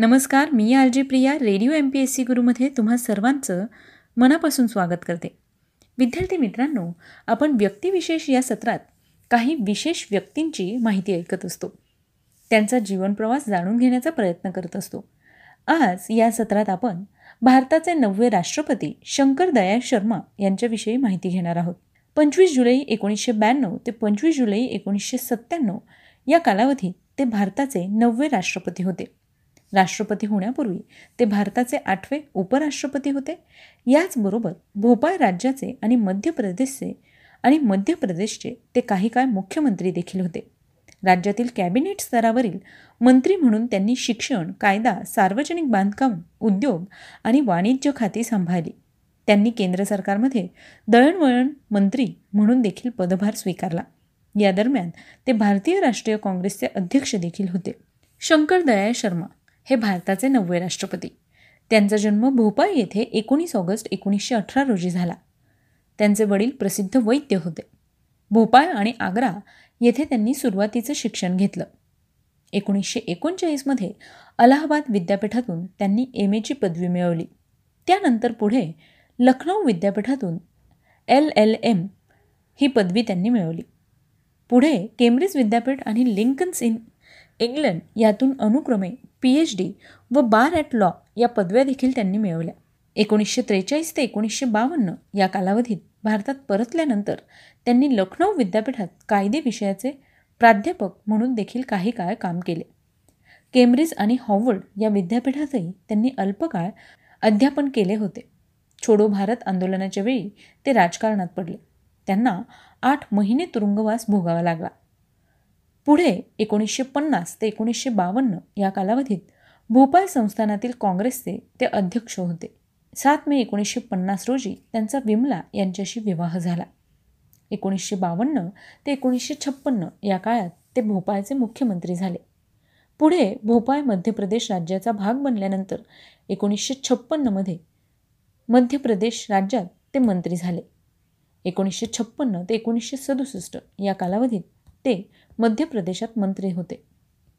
नमस्कार मी R J Priya radio M P S C गुरुमध्ये तुम्हा सर्वांचं मनापासून स्वागत करते. विद्यार्थी मित्रांनो आपण व्यक्तिविशेष या सत्रात काही विशेष व्यक्तींची माहिती ऐकत असतो. त्यांचा जीवनप्रवास जाणून घेण्याचा प्रयत्न करत असतो. आज या सत्रात आपण भारताचे नववे राष्ट्रपती शंकर दयाळ शर्मा यांच्याविषयी माहिती घेणार आहोत. पंचवीस जुलै एकोणीसशे ब्याण्णव ते पंचवीस जुलै एकोणीसशे सत्त्याण्णव या कालावधीत ते भारताचे नववे राष्ट्रपती होते. राष्ट्रपती होण्यापूर्वी ते भारताचे आठवे उपराष्ट्रपती होते. याचबरोबर भोपाळ राज्याचे आणि मध्य प्रदेशचे आणि मध्य प्रदेशचे ते काही काळ मुख्यमंत्री देखील होते. राज्यातील कॅबिनेट स्तरावरील मंत्री म्हणून त्यांनी शिक्षण कायदा सार्वजनिक बांधकाम उद्योग आणि वाणिज्य खाती सांभाळली. त्यांनी केंद्र सरकारमध्ये दळणवळण मंत्री म्हणून देखील पदभार स्वीकारला. या दरम्यान ते भारतीय राष्ट्रीय काँग्रेसचे अध्यक्ष देखील होते. शंकर दयाळ शर्मा हे भारताचे नववे राष्ट्रपती. त्यांचा जन्म भोपाळ येथे एकोणीस ऑगस्ट एकोणीसशे अठरा रोजी झाला. त्यांचे वडील प्रसिद्ध वैद्य होते. भोपाळ आणि आग्रा येथे त्यांनी सुरुवातीचं शिक्षण घेतलं. एकोणीसशे एकोणचाळीसमध्ये अलाहाबाद विद्यापीठातून त्यांनी एम एची पदवी मिळवली. त्यानंतर पुढे लखनौ विद्यापीठातून एल एल एम ही पदवी त्यांनी मिळवली. पुढे केम्ब्रिज विद्यापीठ आणि लिंकन्स इन इंग्लंड यातून अनुक्रमे पी एच डी व बार ॲट लॉ या पदव्या देखील त्यांनी मिळवल्या. एकोणीसशे त्रेचाळीस ते एकोणीसशे बावन्न या कालावधीत भारतात परतल्यानंतर त्यांनी लखनौ विद्यापीठात कायदे विषयाचे प्राध्यापक म्हणून देखील काही काळ काम केले. केम्ब्रिज आणि हॉवर्ड या विद्यापीठातही त्यांनी अल्पकाळ अध्यापन केले होते. छोडो भारत आंदोलनाच्या वेळी ते राजकारणात पडले. त्यांना आठ महिने तुरुंगवास भोगावा लागला. पुढे एकोणीसशे पन्नास ते एकोणीसशे बावन्न या कालावधीत भोपाळ संस्थानातील काँग्रेसचे ते अध्यक्ष होते. सात मे एकोणीसशे पन्नास रोजी त्यांचा विमला यांच्याशी विवाह झाला. एकोणीसशे बावन्न ते एकोणीसशे छप्पन्न या काळात ते भोपाळचे मुख्यमंत्री झाले. पुढे भोपाळ मध्य प्रदेश राज्याचा भाग बनल्यानंतर एकोणीसशे छप्पन्नमध्ये मध्य प्रदेश राज्यात ते मंत्री झाले. एकोणीसशे छप्पन्न ते एकोणीसशे सदुसष्ट या कालावधीत ते मध्य प्रदेशात मंत्री होते.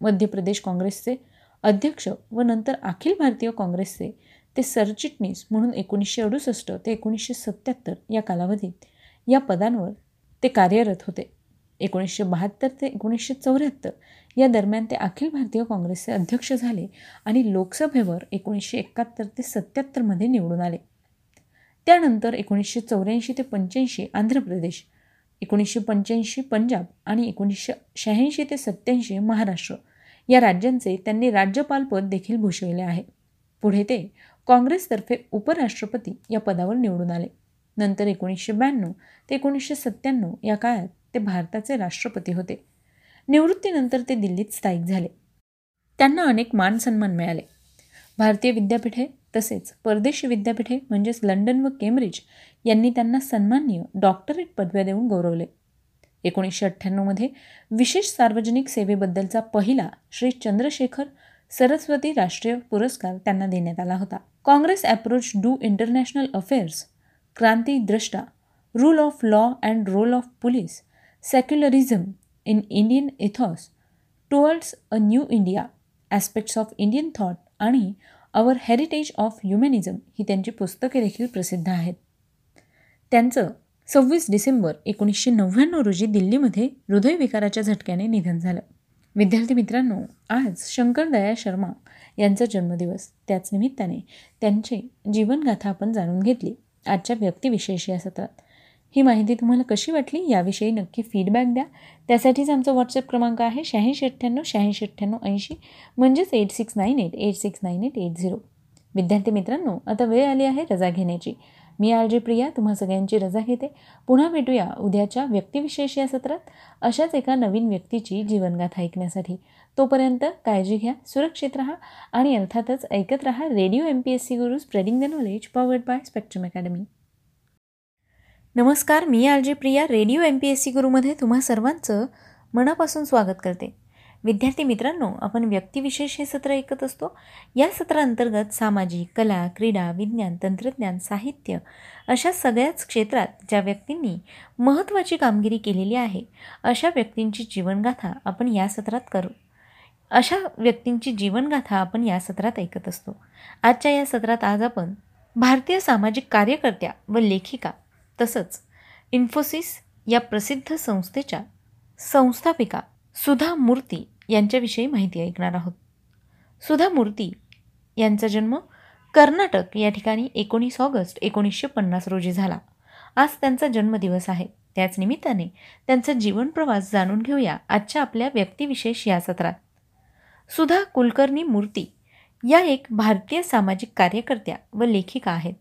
मध्य प्रदेश काँग्रेसचे अध्यक्ष व नंतर अखिल भारतीय काँग्रेसचे ते सरचिटणीस म्हणून एकोणीसशे अडुसष्ट ते एकोणीसशे सत्त्याहत्तर या कालावधीत या पदांवर ते कार्यरत होते. एकोणीसशे बहात्तर ते एकोणीसशे चौऱ्याहत्तर या दरम्यान ते अखिल भारतीय काँग्रेसचे अध्यक्ष झाले आणि लोकसभेवर एकोणीसशे एकाहत्तर ते सत्त्याहत्तरमध्ये निवडून आले. त्यानंतर एकोणीसशे चौऱ्याऐंशी ते पंच्याऐंशी आंध्र प्रदेश एकोणीसशे पंच्याऐंशी पंजाब आणि एकोणीसशे शहाऐंशी ते सत्याऐंशी महाराष्ट्र या राज्यांचे त्यांनी राज्यपालपद देखील भूषविले आहे. पुढे ते काँग्रेसतर्फे उपराष्ट्रपती या पदावर निवडून आले. नंतर एकोणीसशे ब्याण्णव ते एकोणीसशे सत्त्याण्णव या काळात ते भारताचे राष्ट्रपती होते. निवृत्तीनंतर ते दिल्लीत स्थायिक झाले. त्यांना अनेक मान सन्मान मिळाले. भारतीय विद्यापीठे तसेच परदेशी विद्यापीठे म्हणजेच लंडन व केम्ब्रिज यांनी त्यांना सन्माननीय डॉक्टरेट पदव्या देऊन गौरवले. एकोणीसशे अठ्ठ्याण्णवमध्ये विशेष सार्वजनिक सेवेबद्दलचा पहिला श्री चंद्रशेखर सरस्वती राष्ट्रीय पुरस्कार त्यांना देण्यात आला होता. Congress approach to international affairs क्रांती द्रष्टा rule of law and role of police secularism in Indian ethos towards a new India aspects of Indian thought आणि अवर हेरिटेज ऑफ ह्युमॅनिझम ही त्यांची पुस्तके देखील प्रसिद्ध आहेत. त्यांचं सव्वीस डिसेंबर एकोणीसशे नव्याण्णव रोजी दिल्लीमध्ये हृदयविकाराच्या झटक्याने निधन झालं. विद्यार्थी मित्रांनो आज शंकर दया शर्मा यांचा जन्मदिवस. त्याच निमित्ताने त्यांचे जीवनगाथा आपण जाणून घेतली. आजच्या व्यक्तिविशेष या सत्रात ही माहिती तुम्हाला कशी वाटली याविषयी नक्की फीडबॅक द्या. त्यासाठीच आमचा व्हॉट्सअप क्रमांक आहे शहाऐंशी अठ्ठ्याण्णव शहाऐंशी अठ्ठ्याण्णव ऐंशी म्हणजेच eight six nine eight eight six nine eight eight zero विद्यार्थी मित्रांनो आता वेळ आली आहे रजा घेण्याची. मी आर जे प्रिया तुम्हा सगळ्यांची रजा घेते. पुन्हा भेटूया उद्याच्या व्यक्तिविशेष या सत्रात. अशाच एका नवीन व्यक्तीची जीवनगाथा ऐकण्यासाठी. तोपर्यंत काळजी घ्या सुरक्षित राहा आणि अर्थातच ऐकत राहा radio M P S C Guru spreading the knowledge powered by spectrum academy नमस्कार मी R J Priya radio M P S C गुरुमध्ये तुम्हा सर्वांचं मनापासून स्वागत करते. विद्यार्थी मित्रांनो आपण व्यक्तिविशेष हे सत्र ऐकत असतो. या सत्राअंतर्गत सामाजिक कला क्रीडा विज्ञान तंत्रज्ञान साहित्य अशा सगळ्याच क्षेत्रात ज्या व्यक्तींनी महत्त्वाची कामगिरी केलेली आहे अशा व्यक्तींची जीवनगाथा आपण या सत्रात करू. अशा व्यक्तींची जीवनगाथा आपण या सत्रात ऐकत असतो. आजच्या या सत्रात आज आपण भारतीय सामाजिक कार्यकर्त्या व लेखिका तसंच इन्फोसिस या प्रसिद्ध संस्थेच्या संस्थापिका सुधा मूर्ती यांच्याविषयी माहिती ऐकणार आहोत. सुधा मूर्ती यांचा जन्म कर्नाटक या ठिकाणी एकोणीस ऑगस्ट एकोणीसशे पन्नास रोजी झाला. आज त्यांचा जन्मदिवस आहे. त्याच निमित्ताने त्यांचा जीवनप्रवास जाणून घेऊया आजच्या आपल्या व्यक्तिविशेष या सत्रात. सुधा कुलकर्णी मूर्ती या एक भारतीय सामाजिक कार्यकर्त्या व लेखिका आहेत.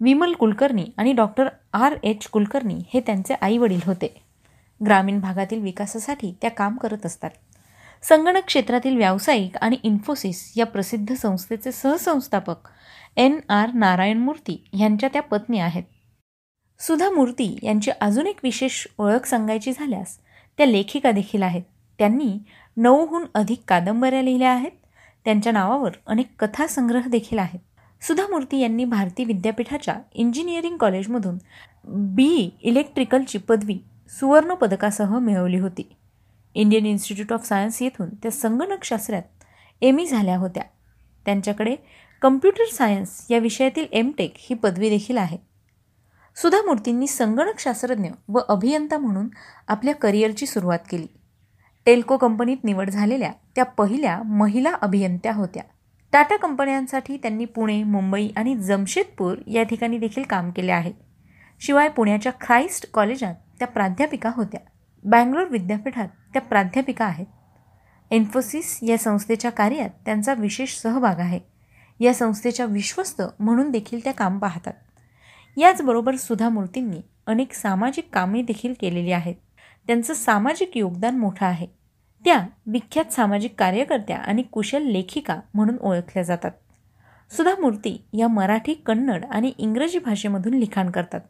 विमल कुलकर्णी आणि डॉक्टर आर. एच. कुलकर्णी हे त्यांचे आईवडील होते. ग्रामीण भागातील विकासासाठी त्या काम करत असतात. संगणक क्षेत्रातील व्यावसायिक आणि इन्फोसिस या प्रसिद्ध संस्थेचे सहसंस्थापक एन. आर. नारायण मूर्ती यांच्या त्या पत्नी आहेत. सुधा मूर्ती यांची अजून एक विशेष ओळख सांगायची झाल्यास त्या लेखिका देखील आहेत. त्यांनी नऊहून अधिक कादंबऱ्या लिहिल्या आहेत. त्यांच्या नावावर अनेक कथासंग्रह देखील आहेत. सुधा मूर्ती यांनी भारती विद्यापीठाच्या इंजिनिअरिंग कॉलेजमधून बी इलेक्ट्रिकलची पदवी सुवर्ण पदकासह मिळवली होती. इंडियन इन्स्टिट्यूट ऑफ सायन्स येथून त्या संगणकशास्त्रात एम ई झाल्या होत्या. त्यांच्याकडे कम्प्युटर सायन्स या विषयातील एम टेक ही पदवी देखील आहे. सुधा मूर्तींनी संगणकशास्त्रज्ञ व अभियंता म्हणून आपल्या करिअरची सुरुवात केली. टेल्को कंपनीत निवड झालेल्या त्या पहिल्या महिला अभियंत्या होत्या. टाटा कंपन्यांसाठी त्यांनी पुणे मुंबई आणि जमशेदपूर या ठिकाणी देखील काम केले आहे. शिवाय पुण्याच्या ख्राईस्ट कॉलेजात त्या प्राध्यापिका होत्या. बँगलोर विद्यापीठात त्या प्राध्यापिका आहेत. इन्फोसिस या संस्थेच्या कार्यात त्यांचा विशेष सहभाग आहे. या संस्थेच्या विश्वस्त म्हणून देखील त्या काम पाहतात. याचबरोबर सुधा मूर्तींनी अनेक सामाजिक कामे देखील केलेली आहेत. त्यांचं सामाजिक योगदान मोठं आहे. त्या विख्यात सामाजिक कार्यकर्त्या आणि कुशल लेखिका म्हणून ओळखल्या जातात. सुधा मूर्ती या मराठी कन्नड आणि इंग्रजी भाषेमधून लिखाण करतात.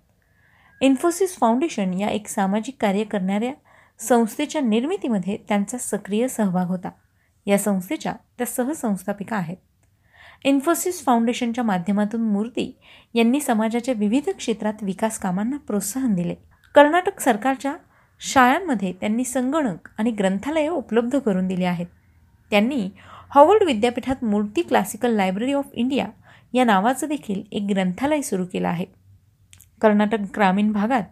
इन्फोसिस फाउंडेशन या एक सामाजिक कार्य करणाऱ्या संस्थेच्या निर्मितीमध्ये त्यांचा सक्रिय सहभाग होता. या संस्थेच्या त्या सहसंस्थापिका आहेत. इन्फोसिस फाउंडेशनच्या माध्यमातून मूर्ती यांनी समाजाच्या विविध क्षेत्रात विकास कामांना प्रोत्साहन दिले. कर्नाटक सरकारच्या शाळांमध्ये त्यांनी संगणक आणि ग्रंथालये उपलब्ध करून दिली आहेत. त्यांनी हॉवर्ड विद्यापीठात मूर्ती क्लासिकल लायब्ररी ऑफ इंडिया या नावाचं देखील एक ग्रंथालय सुरू केलं आहे. कर्नाटक ग्रामीण भागात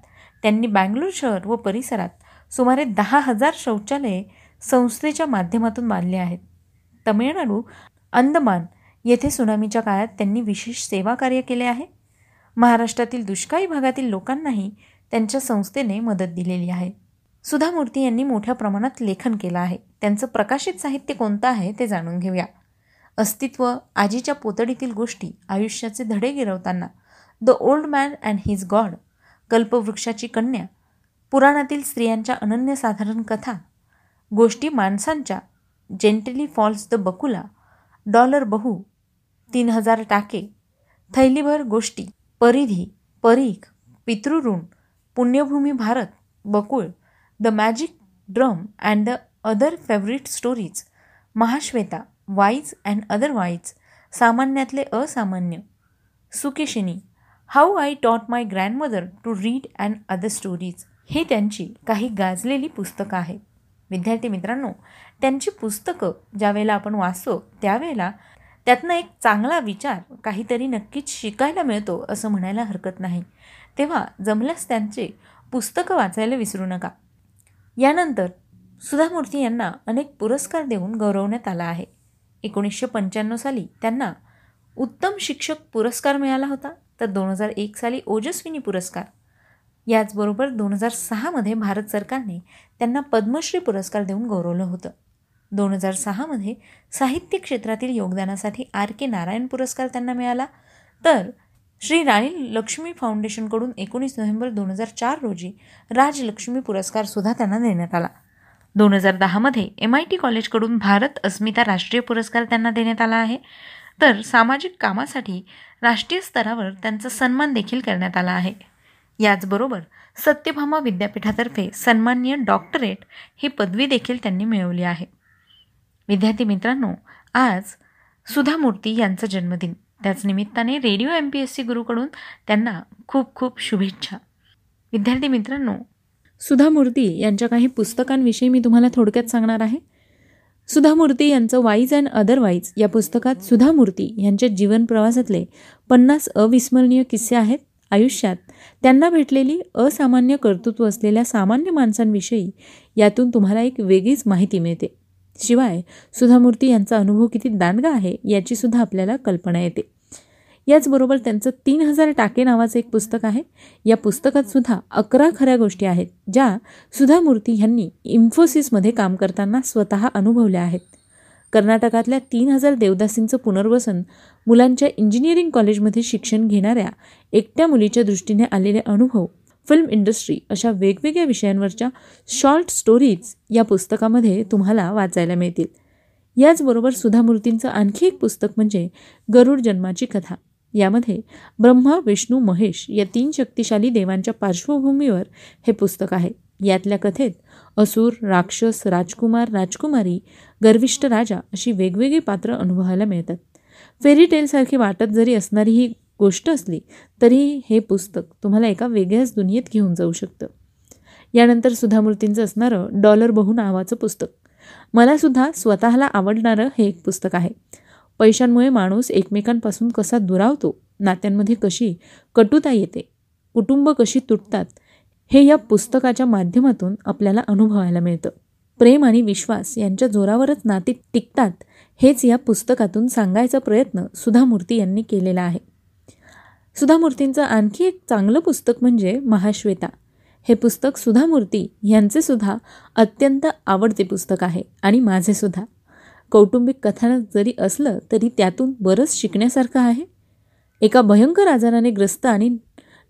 त्यांनी बँगलोर शहर व परिसरात सुमारे दहा हजार शौचालये संस्थेच्या माध्यमातून बांधले आहेत. तमिळनाडू अंदमान येथे सुनामीच्या काळात त्यांनी विशेष सेवा कार्य केले आहे. महाराष्ट्रातील दुष्काळी भागातील लोकांनाही त्यांच्या संस्थेने मदत दिलेली आहे. सुधा मूर्ती यांनी मोठ्या प्रमाणात लेखन केलं आहे. त्यांचं प्रकाशित साहित्य कोणतं आहे ते जाणून घेऊया. अस्तित्व आजीच्या पोतडीतील गोष्टी आयुष्याचे धडे गिरवताना the old man and his god कल्पवृक्षाची कन्या पुराणातील स्त्रियांच्या अनन्यसाधारण कथा गोष्टी माणसांच्या gently falls the bakula dollar Bahu तीन हजार टाके थैलीभर गोष्टी परिधी परीख पितृऋण पुण्यभूमी Bharat बकुळ the magic drum and the other favourite stories Mahashweta wise and otherwise सामान्यातले असामान्य. Sukeshini how I taught my grandmother to read and other stories ही त्यांची काही गाजलेली पुस्तकं आहेत. विद्यार्थी मित्रांनो त्यांची पुस्तकं ज्यावेळेला आपण वाचतो त्यावेळेला त्यातनं एक चांगला विचार काहीतरी नक्कीच शिकायला मिळतो असं म्हणायला हरकत नाही. तेव्हा जमल्यास त्यांचे पुस्तकं वाचायला विसरू नका. यानंतर सुधामूर्ती यांना अनेक पुरस्कार देऊन गौरवण्यात आला आहे. एकोणीसशे पंच्याण्णव साली त्यांना उत्तम शिक्षक पुरस्कार मिळाला होता. तर दोन हजार एक साली ओजस्विनी पुरस्कार. याचबरोबर दोन हजार सहामध्ये भारत सरकारने त्यांना पद्मश्री पुरस्कार देऊन गौरवलं होतं. दोन हजार सहामध्ये साहित्य क्षेत्रातील योगदानासाठी आर के नारायण पुरस्कार त्यांना मिळाला. तर श्री राणी लक्ष्मी फाउंडेशनकडून एकोणीस नोव्हेंबर दोन हजार चार रोजी राजलक्ष्मी पुरस्कारसुद्धा त्यांना देण्यात आला. दोन हजार दहामध्ये एम आय टी कॉलेजकडून भारत अस्मिता राष्ट्रीय पुरस्कार त्यांना देण्यात आला आहे. तर सामाजिक कामासाठी राष्ट्रीय स्तरावर त्यांचा सन्मान देखील करण्यात आला आहे. याचबरोबर सत्यभामा विद्यापीठातर्फे सन्माननीय डॉक्टरेट ही पदवी देखील त्यांनी मिळवली आहे. विद्यार्थी मित्रांनो आज सुधा मूर्ती यांचा जन्मदिन. त्याच निमित्ताने radio M P S C गुरुकडून त्यांना खूप खूप शुभेच्छा. विद्यार्थी मित्रांनो सुधा मूर्ती यांच्या काही पुस्तकांविषयी मी तुम्हाला थोडक्यात सांगणार आहे. सुधा मूर्ती यांचं वाईज अँड अदरवाईज या पुस्तकात सुधा मूर्ती यांच्या जीवन प्रवासातले पन्नास अविस्मरणीय किस्से आहेत. आयुष्यात त्यांना भेटलेली असामान्य कर्तृत्व असलेल्या सामान्य माणसांविषयी यातून तुम्हाला एक वेगळीच माहिती मिळते. शिवाय सुधामूर्ती यांचा अनुभव किती दांडगा आहे याचीसुद्धा आपल्याला कल्पना येते. याचबरोबर त्यांचं तीन हजार टाके नावाचं एक पुस्तक आहे. या पुस्तकात सुद्धा अकरा खऱ्या गोष्टी आहेत ज्या सुधामूर्ती यांनी इन्फोसिसमध्ये काम करताना स्वतः अनुभवल्या आहेत. कर्नाटकातल्या तीन हजार देवदासींचं पुनर्वसन मुलांच्या इंजिनिअरिंग कॉलेजमध्ये शिक्षण घेणाऱ्या एकट्या मुलीच्या दृष्टीने आलेले अनुभव फिल्म इंडस्ट्री अशा वेगवेगळ्या विषयांवरच्या शॉर्ट स्टोरीज या पुस्तकामध्ये तुम्हाला वाचायला मिळतील. याचबरोबर सुधामूर्तींचं आणखी एक पुस्तक म्हणजे गरुड जन्माची कथा. यामध्ये ब्रह्मा विष्णू महेश या तीन शक्तिशाली देवांच्या पार्श्वभूमीवर हे पुस्तक आहे. यातल्या कथेत असुर राक्षस राजकुमार राजकुमारी गर्विष्ठ राजा अशी वेगवेगळी पात्र अनुभवायला मिळतात. फेरी टेलसारखी वाटत जरी असणारी ही गोष्ट असली तरी हे पुस्तक तुम्हाला एका वेगळ्याच दुनियेत घेऊन जाऊ शकतं. यानंतर सुधामूर्तींचं असणारं डॉलर बहु नावाचं पुस्तक. मलासुद्धा स्वतःला आवडणारं हे एक पुस्तक आहे. पैशांमुळे माणूस एकमेकांपासून कसा दुरावतो नात्यांमध्ये कशी कटुता येते कुटुंब कशी तुटतात हे या पुस्तकाच्या माध्यमातून आपल्याला अनुभवायला मिळतं. प्रेम आणि विश्वास यांच्या जोरावरच नाती टिकतात हेच या पुस्तकातून सांगायचा प्रयत्न सुधामूर्ती यांनी केलेला आहे. सुधामूर्तींचं आणखी एक चांगलं पुस्तक म्हणजे महाश्वेता. हे पुस्तक सुधामूर्ती यांचे सुद्धा अत्यंत आवडते पुस्तक आहे आणि माझे सुद्धा. कौटुंबिक कथानक जरी असलं तरी त्यातून बरंच शिकण्यासारखं आहे. एका भयंकर आजाराने ग्रस्त आणि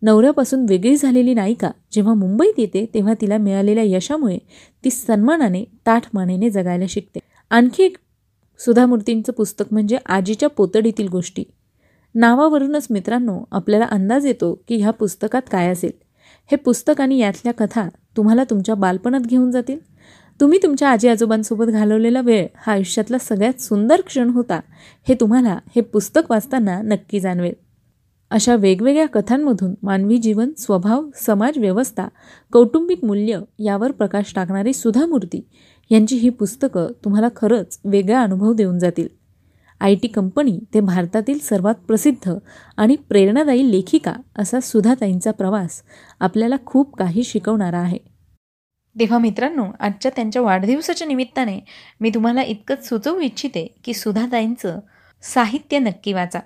नवऱ्यापासून वेगळी झालेली नायिका जेव्हा मुंबईत येते तेव्हा तिला मिळालेल्या यशामुळे ती सन्मानाने ताठ मानेने जगायला शिकते. आणखी एक सुधामूर्तींचं पुस्तक म्हणजे आजीच्या पोतडीतील गोष्टी. नावावरूनच मित्रांनो आपल्याला अंदाज येतो की ह्या पुस्तकात काय असेल. हे पुस्तक आणि यातल्या कथा तुम्हाला तुमच्या बालपणात घेऊन जातील. तुम्ही तुमच्या आजी आजोबांसोबत घालवलेला वेळ हा आयुष्यातला सगळ्यात सुंदर क्षण होता हे तुम्हाला हे पुस्तक वाचताना नक्की जाणवेल. अशा वेगवेगळ्या कथांमधून मानवी जीवन स्वभाव समाज व्यवस्था कौटुंबिक मूल्य यावर प्रकाश टाकणारी सुधामूर्ती यांची ही पुस्तकं तुम्हाला खरंच वेगळा अनुभव देऊन जातील. आय टी कंपनी ते भारतातील सर्वात प्रसिद्ध आणि प्रेरणादायी लेखिका असा सुधाताईंचा प्रवास आपल्याला खूप काही शिकवणारा आहे. तेव्हा मित्रांनो आजच्या त्यांच्या वाढदिवसाच्या निमित्ताने मी तुम्हाला इतकंच सुचवू इच्छिते की सुधाताईंचं साहित्य नक्की वाचा.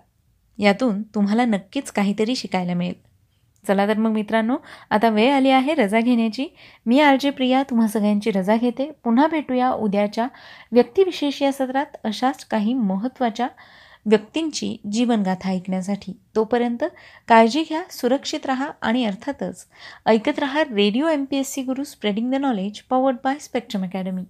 यातून तुम्हाला नक्कीच काहीतरी शिकायला मिळेल. चला तर मग मित्रांनो आता वेळ आली आहे रजा घेण्याची. मी आरजे प्रिया तुम्हा सगळ्यांची रजा घेते. पुन्हा भेटूया उद्याच्या व्यक्तिविशेष या सत्रात अशाच काही महत्त्वाच्या व्यक्तींची जीवनगाथा ऐकण्यासाठी. तोपर्यंत काळजी घ्या सुरक्षित राहा आणि अर्थातच ऐकत राहा radio M P S C Guru spreading the knowledge powered by Spectrum Academy